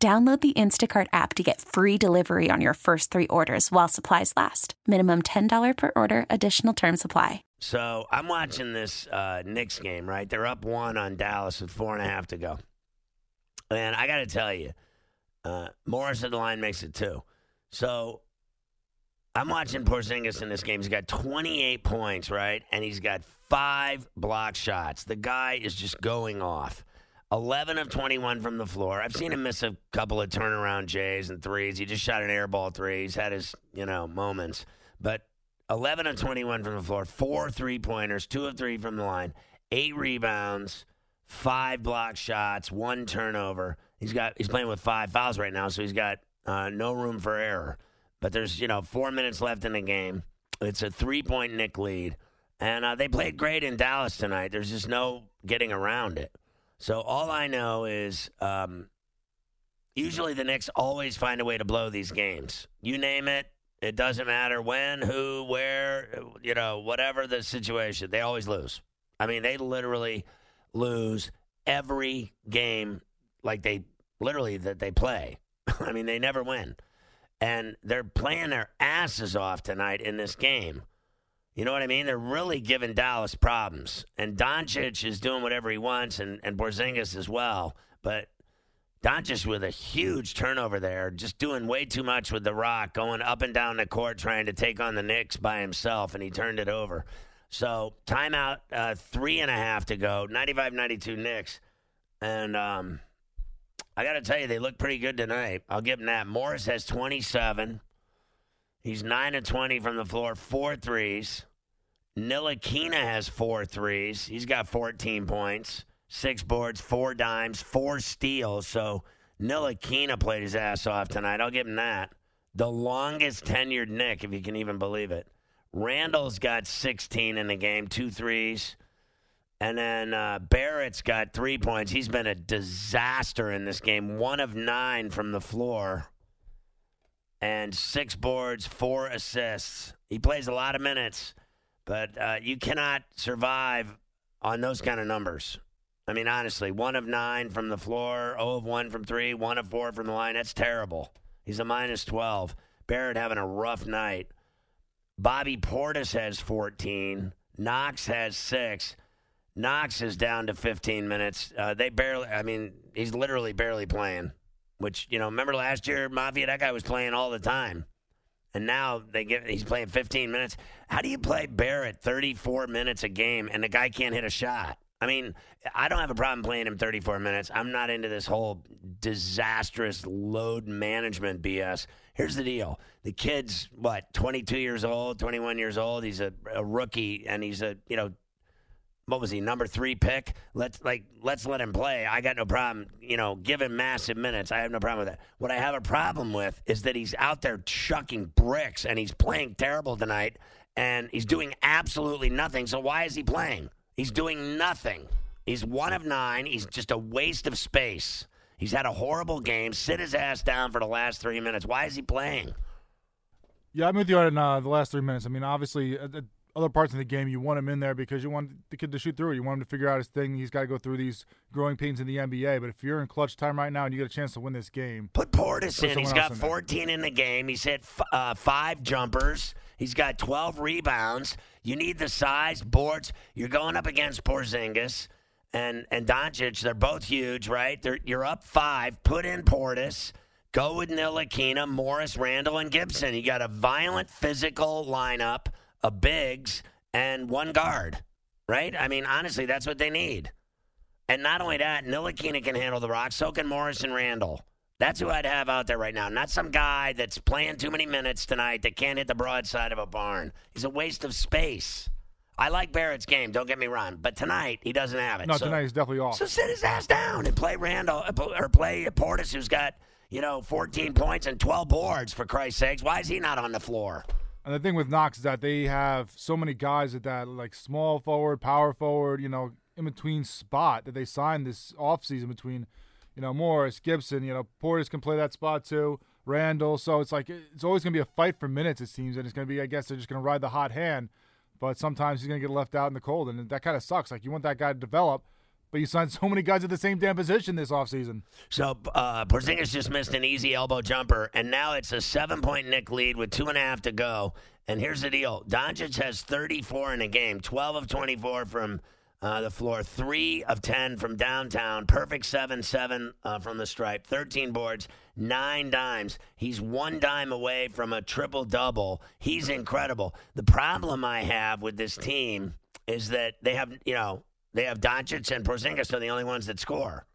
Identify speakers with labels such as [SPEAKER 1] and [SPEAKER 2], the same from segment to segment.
[SPEAKER 1] Download the Instacart app to get free delivery on your first three orders while supplies last. Minimum $10 per order, additional term supply.
[SPEAKER 2] So I'm watching this uh, Knicks game, right? They're up one on Dallas with four and a half to go. And I got to tell you, uh, Morris at the line makes it two. So I'm watching Porzingis in this game. He's got 28 points, right? And he's got five block shots. The guy is just going off. 11 of 21 from the floor. I've seen him miss a couple of turnaround J's and threes. He just shot an airball three. He's had his, you know, moments. But 11 of 21 from the floor, four three pointers, two of three from the line, eight rebounds, five block shots, one turnover. He's got he's playing with five fouls right now, so he's got uh, no room for error. But there's you know four minutes left in the game. It's a three point Knick lead, and uh, they played great in Dallas tonight. There's just no getting around it. So all I know is um, usually the Knicks always find a way to blow these games. You name it, it doesn't matter when, who, where, you know, whatever the situation, they always lose. I mean, they literally lose every game like they literally that they play. I mean, they never win. And they're playing their asses off tonight in this game. You know what I mean? They're really giving Dallas problems. And Doncic is doing whatever he wants, and, and Porzingis as well. But Doncic with a huge turnover there, just doing way too much with the rock, going up and down the court trying to take on the Knicks by himself, and he turned it over. So timeout, uh, three and a half to go, 95-92 Knicks. And um, I got to tell you, they look pretty good tonight. I'll give them that. Morris has 27. He's 9 of 20 from the floor, four threes. Ntilikina has four threes. He's got 14 points, six boards, four dimes, four steals. So Ntilikina played his ass off tonight. I'll give him that. The longest tenured Knick, if you can even believe it. Randle's got 16 in the game, two threes. And then uh, Barrett's got three points. He's been a disaster in this game. One of nine from the floor, and six boards, four assists. He plays a lot of minutes. But uh, you cannot survive on those kind of numbers. I mean, honestly, one of nine from the floor, 0 of one from three, one of four from the line. That's terrible. He's a minus 12. Barrett having a rough night. Bobby Portis has 14. Knox has six. Knox is down to 15 minutes. Uh, they barely, I mean, he's literally barely playing, which, you know, remember last year, Mafia, that guy was playing all the time and now they get he's playing 15 minutes. How do you play Barrett 34 minutes a game and the guy can't hit a shot? I mean, I don't have a problem playing him 34 minutes. I'm not into this whole disastrous load management BS. Here's the deal: the kid's what 22 years old, 21 years old. He's a, a rookie, and he's a you know what was he number three pick? Let's like let's let him play. I got no problem. You know, give him massive minutes. I have no problem with that. What I have a problem with is that he's out there chucking bricks and he's playing terrible tonight and he's doing absolutely nothing. So why is he playing? He's doing nothing. He's one of nine. He's just a waste of space. He's had a horrible game. Sit his ass down for the last three minutes. Why is he playing?
[SPEAKER 3] Yeah, I'm with you on uh, the last three minutes. I mean, obviously, uh, other parts of the game, you want him in there because you want the kid to shoot through. it. You want him to figure out his thing. He's got to go through these growing pains in the NBA. But if you're in clutch time right now and you get a chance to win this game,
[SPEAKER 2] put Portis put in. He's got in 14 there. in the game. He's hit f- uh, five jumpers. He's got 12 rebounds. You need the size, boards. You're going up against Porzingis and and Doncic. They're both huge, right? They're, you're up five. Put in Portis. Go with Ntilikina, Morris, Randle, and Gibson. You got a violent physical lineup a bigs and one guard, right? I mean, honestly, that's what they need. And not only that, Ntilikina can handle the rock. So can Morrison Randle. That's who I'd have out there right now. Not some guy that's playing too many minutes tonight that can't hit the broadside of a barn. He's a waste of space. I like Barrett's game, don't get me wrong, but tonight he doesn't have it.
[SPEAKER 3] No,
[SPEAKER 2] so,
[SPEAKER 3] tonight he's definitely off.
[SPEAKER 2] So sit his ass down and play Randle uh, or play Portis, who's got you know, 14 points and 12 boards, for Christ's sakes. Why is he not on the floor?
[SPEAKER 3] And the thing with Knox is that they have so many guys at that like small forward, power forward, you know, in between spot that they signed this offseason between, you know, Morris, Gibson, you know, Portis can play that spot too, Randle. So it's like it's always going to be a fight for minutes, it seems. And it's going to be, I guess, they're just going to ride the hot hand. But sometimes he's going to get left out in the cold. And that kind of sucks. Like you want that guy to develop but you signed so many guys at the same damn position this offseason.
[SPEAKER 2] So uh, Porzingis just missed an easy elbow jumper, and now it's a seven-point Knick lead with two and a half to go. And here's the deal: Doncic has 34 in a game, 12 of 24 from uh, the floor, three of 10 from downtown, perfect seven seven uh, from the stripe, 13 boards, nine dimes. He's one dime away from a triple double. He's incredible. The problem I have with this team is that they have, you know, they have Doncic and Porzingis are the only ones that score.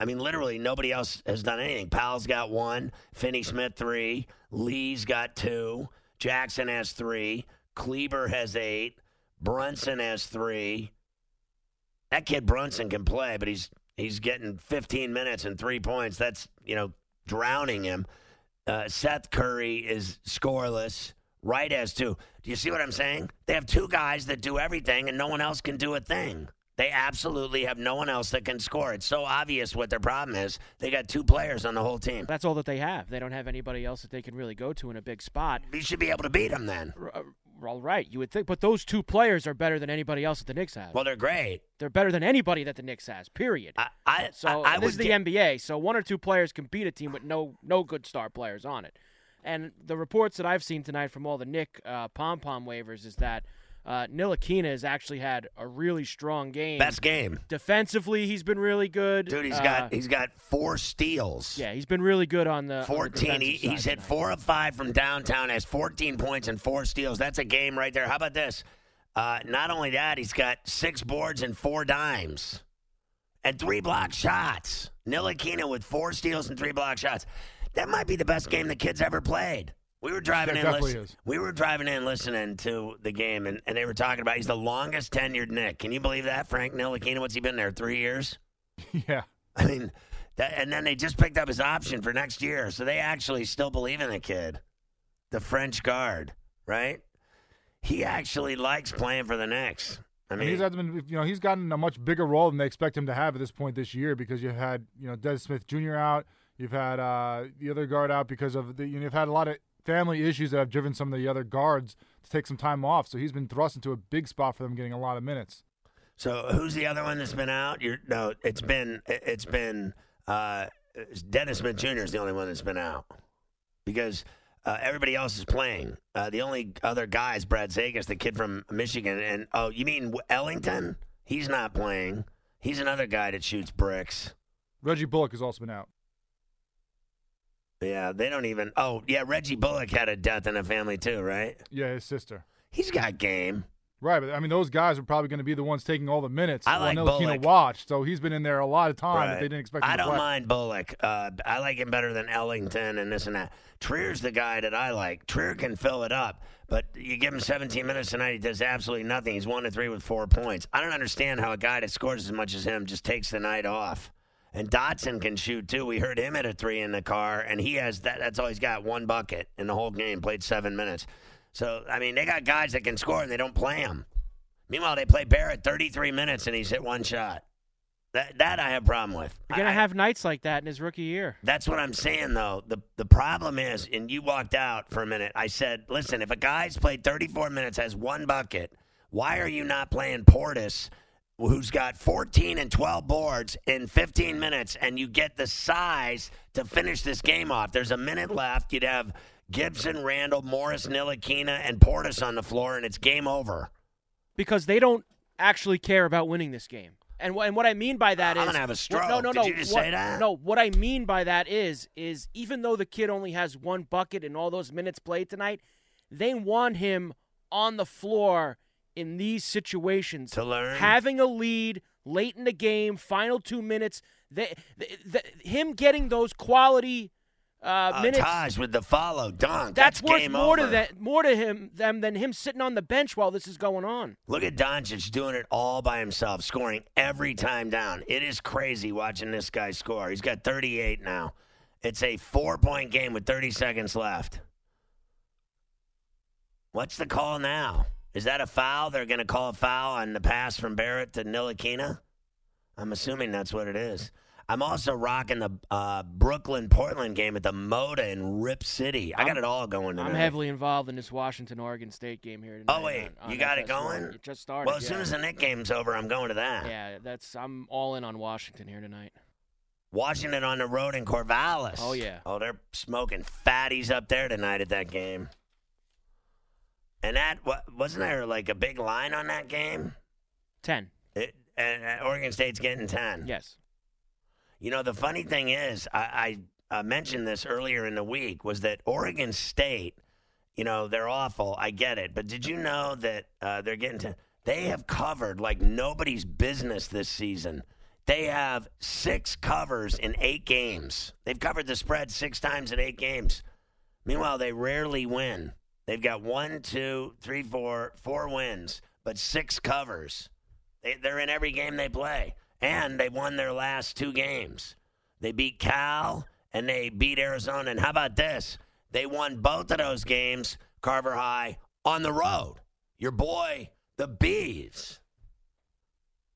[SPEAKER 2] I mean, literally nobody else has done anything. Powell's got one, Finney Smith three, Lee's got two, Jackson has three, Kleber has eight, Brunson has three. That kid Brunson can play, but he's he's getting 15 minutes and three points. That's you know drowning him. Uh, Seth Curry is scoreless. Wright has two. Do you see what I'm saying? They have two guys that do everything, and no one else can do a thing. They absolutely have no one else that can score. It's so obvious what their problem is. They got two players on the whole team.
[SPEAKER 4] That's all that they have. They don't have anybody else that they can really go to in a big spot.
[SPEAKER 2] You should be able to beat them then.
[SPEAKER 4] Uh, all right, you would think, but those two players are better than anybody else that the Knicks have.
[SPEAKER 2] Well, they're great.
[SPEAKER 4] They're better than anybody that the Knicks has. Period.
[SPEAKER 2] I, I
[SPEAKER 4] so
[SPEAKER 2] I, I
[SPEAKER 4] this is the
[SPEAKER 2] get,
[SPEAKER 4] NBA. So one or two players can beat a team with no no good star players on it. And the reports that I've seen tonight from all the Knick uh, pom pom waivers is that uh, Ntilikina has actually had a really strong game.
[SPEAKER 2] Best game
[SPEAKER 4] defensively. He's been really good.
[SPEAKER 2] Dude, he's
[SPEAKER 4] uh,
[SPEAKER 2] got he's got four steals.
[SPEAKER 4] Yeah, he's been really good on the
[SPEAKER 2] fourteen.
[SPEAKER 4] On the
[SPEAKER 2] he, he's hit
[SPEAKER 4] tonight.
[SPEAKER 2] four of five from downtown. Has fourteen points and four steals. That's a game right there. How about this? Uh, not only that, he's got six boards and four dimes, and three block shots. Ntilikina with four steals and three block shots. That might be the best game the kid's ever played. We were driving
[SPEAKER 3] Yeah,
[SPEAKER 2] in. Listen,
[SPEAKER 3] is.
[SPEAKER 2] we were driving in, listening to the game, and, and they were talking about he's the longest tenured Knick. Can you believe that, Frank Ntilikina? What's he been there? Three years.
[SPEAKER 3] yeah.
[SPEAKER 2] I mean, that, and then they just picked up his option for next year, so they actually still believe in the kid, the French guard, right? He actually likes playing for the Knicks. I
[SPEAKER 3] And
[SPEAKER 2] mean,
[SPEAKER 3] he's had been, you know, he's gotten a much bigger role than they expect him to have at this point this year because you've had, you know, Des Smith Jr. out, you've had uh, the other guard out because of the, you know, you've had a lot of family issues that have driven some of the other guards to take some time off. So he's been thrust into a big spot for them, getting a lot of minutes.
[SPEAKER 2] so who's the other one that's been out? You're, no, it's been it's been uh, Dennis Smith Jr. is the only one that's been out because uh, everybody else is playing. Uh, the only other guy is Brad Zagas, the kid from Michigan. And oh, you mean Ellington? He's not playing. He's another guy that shoots bricks.
[SPEAKER 3] Reggie Bullock has also been out.
[SPEAKER 2] Yeah, they don't even. Oh, yeah, Reggie Bullock had a death in the family too, right?
[SPEAKER 3] Yeah, his sister.
[SPEAKER 2] He's got game.
[SPEAKER 3] Right, but I mean, those guys are probably going to be the ones taking all the minutes.
[SPEAKER 2] I like Bullock.
[SPEAKER 3] watched, so he's been in there a lot of time.
[SPEAKER 2] Right.
[SPEAKER 3] They didn't expect. Him
[SPEAKER 2] I don't
[SPEAKER 3] play.
[SPEAKER 2] mind Bullock. Uh, I like him better than Ellington and this and that. Trier's the guy that I like. Trier can fill it up, but you give him 17 minutes tonight, he does absolutely nothing. He's one to three with four points. I don't understand how a guy that scores as much as him just takes the night off. And Dotson can shoot too. We heard him at a three in the car, and he has that. That's all he's got. One bucket in the whole game. Played seven minutes. So I mean, they got guys that can score, and they don't play them. Meanwhile, they play Barrett 33 minutes, and he's hit one shot. That that I have a problem with.
[SPEAKER 4] You're gonna
[SPEAKER 2] I-
[SPEAKER 4] have nights like that in his rookie year.
[SPEAKER 2] that's what I'm saying, though. The the problem is, and you walked out for a minute. I said, listen, if a guy's played 34 minutes, has one bucket, why are you not playing Portis, who's got 14 and 12 boards in 15 minutes, and you get the size to finish this game off? There's a minute left. You'd have Gibson, Randle, Morris, Ntilikina, and Portis on the floor, and it's game over.
[SPEAKER 4] because they don't actually care about winning this game. And, and what I mean by that is
[SPEAKER 2] I'm gonna have a stroke.
[SPEAKER 4] No, no,
[SPEAKER 2] Did
[SPEAKER 4] no.
[SPEAKER 2] you just
[SPEAKER 4] what,
[SPEAKER 2] say that?
[SPEAKER 4] No, what I mean by that is is even though the kid only has one bucket in all those minutes played tonight, they want him on the floor in these situations
[SPEAKER 2] To learn.
[SPEAKER 4] having a lead late in the game, final two minutes. They, the, the, him getting those quality uh,
[SPEAKER 2] Uh,
[SPEAKER 4] minutes.
[SPEAKER 2] Taj with the follow dunk.
[SPEAKER 4] that's,
[SPEAKER 2] That's,
[SPEAKER 4] worth more
[SPEAKER 2] over.
[SPEAKER 4] to that, more to him them than him sitting on the bench while this is going on.
[SPEAKER 2] Look at Doncic doing it all by himself, scoring every time down. It is crazy watching this guy score. He's got 38 now. It's a four point game with 30 seconds left. What's the call now? Is that a foul? They're going to call a foul on the pass from Barrett to Ntilikina? I'm assuming that's what it is. I'm also rocking the uh, Brooklyn Portland game at the Moda in Rip City. I got it all going tonight.
[SPEAKER 4] I'm heavily involved in this Washington Oregon State game here tonight.
[SPEAKER 2] Oh wait,
[SPEAKER 4] on- on
[SPEAKER 2] you got it
[SPEAKER 4] FS1.
[SPEAKER 2] going?
[SPEAKER 4] It just started.
[SPEAKER 2] Well, as
[SPEAKER 4] yeah.
[SPEAKER 2] soon as the Knick game's over, I'm going to that.
[SPEAKER 4] yeah, that's I'm all in on Washington here tonight.
[SPEAKER 2] Washington on the road in Corvallis.
[SPEAKER 4] Oh, yeah.
[SPEAKER 2] Oh, they're smoking fatties up there tonight at that game. And that wa- wasn't there like a big line on that game?
[SPEAKER 4] Ten.
[SPEAKER 2] It, and uh, Oregon State's getting ten.
[SPEAKER 4] Yes.
[SPEAKER 2] You know, the funny thing is, I, I uh, mentioned this earlier in the week, was that Oregon State, you know, they're awful. I get it. But did you know that uh, they're getting to, they have covered like nobody's business this season. They have six covers in eight games. They've covered the spread six times in eight games. Meanwhile, they rarely win. They've got one, two, three, four, four wins, but six covers. They, they're in every game they play, and they won their last two games. They beat Cal and they beat Arizona. And how about this? They won both of those games, Carver High, on the road. Your boy, the Bees.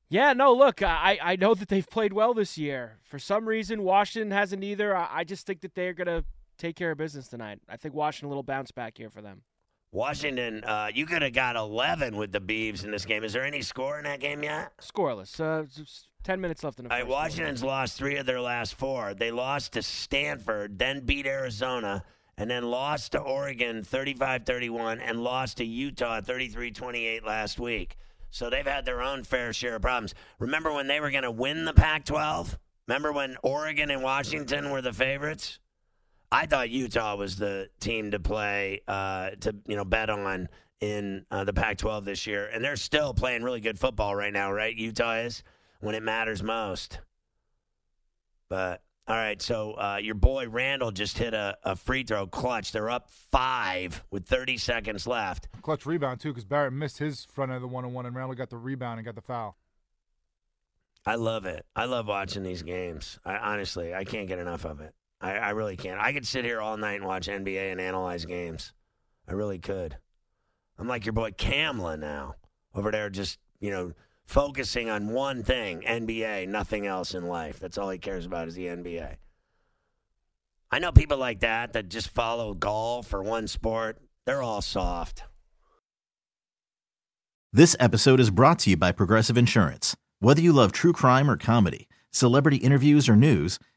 [SPEAKER 4] Yeah, no, look, I, I know that they've played well this year. For some reason, Washington hasn't either. I, I just think that they're going to take care of business tonight. I think Washington a little bounce back here for them.
[SPEAKER 2] Washington, uh, you could have got 11 with the Beavs in this game. Is there any score in that game yet?
[SPEAKER 4] Scoreless. Uh, 10 minutes left in the
[SPEAKER 2] All
[SPEAKER 4] first.
[SPEAKER 2] right,
[SPEAKER 4] quarter.
[SPEAKER 2] Washington's lost three of their last four. They lost to Stanford, then beat Arizona, and then lost to Oregon 35 31, and lost to Utah 33 28 last week. So they've had their own fair share of problems. Remember when they were going to win the Pac 12? Remember when Oregon and Washington were the favorites? I thought Utah was the team to play, uh, to you know, bet on in uh, the Pac-12 this year, and they're still playing really good football right now, right? Utah is when it matters most. But all right, so uh, your boy Randle just hit a, a free throw clutch. They're up five with 30 seconds left.
[SPEAKER 3] Clutch rebound too, because Barrett missed his front end of the one on one, and Randle got the rebound and got the foul.
[SPEAKER 2] I love it. I love watching these games. I honestly, I can't get enough of it. I, I really can't. I could sit here all night and watch NBA and analyze games. I really could. I'm like your boy Kamla now, over there, just you know, focusing on one thing: NBA, nothing else in life. That's all he cares about is the NBA. I know people like that that just follow golf or one sport. They're all soft.
[SPEAKER 5] This episode is brought to you by Progressive Insurance. Whether you love true crime or comedy, celebrity interviews or news,